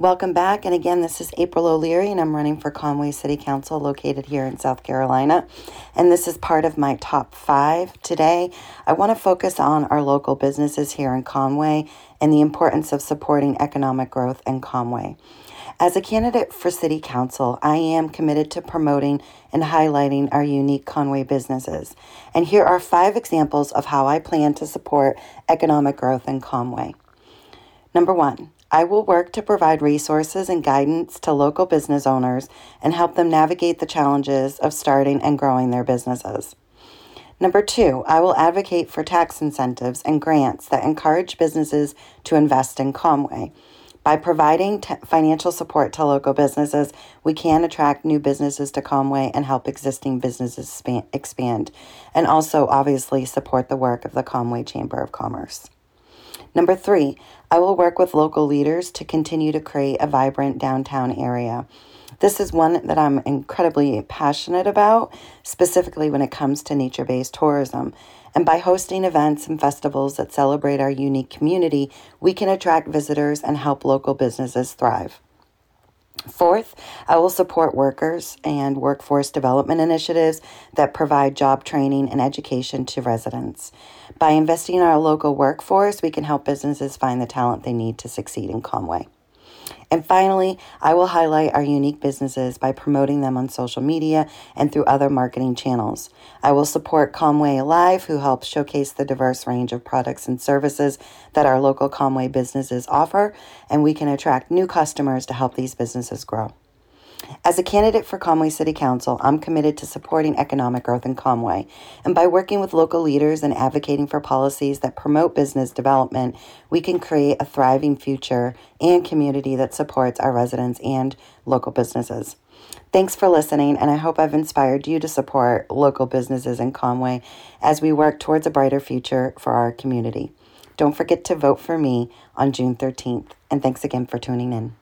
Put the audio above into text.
Welcome back. And again, this is April O'Leary, and I'm running for Conway City Council located here in South Carolina. And this is part of my top five today. I want to focus on our local businesses here in Conway and the importance of supporting economic growth in Conway. As a candidate for City Council, I am committed to promoting and highlighting our unique Conway businesses. And here are five examples of how I plan to support economic growth in Conway. Number one, I will work to provide resources and guidance to local business owners and help them navigate the challenges of starting and growing their businesses. Number two, I will advocate for tax incentives and grants that encourage businesses to invest in Conway. By providing t- financial support to local businesses, we can attract new businesses to Conway and help existing businesses span- expand, and also obviously support the work of the Conway Chamber of Commerce. Number three, I will work with local leaders to continue to create a vibrant downtown area. This is one that I'm incredibly passionate about, specifically when it comes to nature based tourism. And by hosting events and festivals that celebrate our unique community, we can attract visitors and help local businesses thrive. Fourth, I will support workers and workforce development initiatives that provide job training and education to residents. By investing in our local workforce, we can help businesses find the talent they need to succeed in Conway. And finally, I will highlight our unique businesses by promoting them on social media and through other marketing channels. I will support Conway Alive, who helps showcase the diverse range of products and services that our local Conway businesses offer, and we can attract new customers to help these businesses grow. As a candidate for Conway City Council, I'm committed to supporting economic growth in Conway. And by working with local leaders and advocating for policies that promote business development, we can create a thriving future and community that supports our residents and local businesses. Thanks for listening, and I hope I've inspired you to support local businesses in Conway as we work towards a brighter future for our community. Don't forget to vote for me on June 13th, and thanks again for tuning in.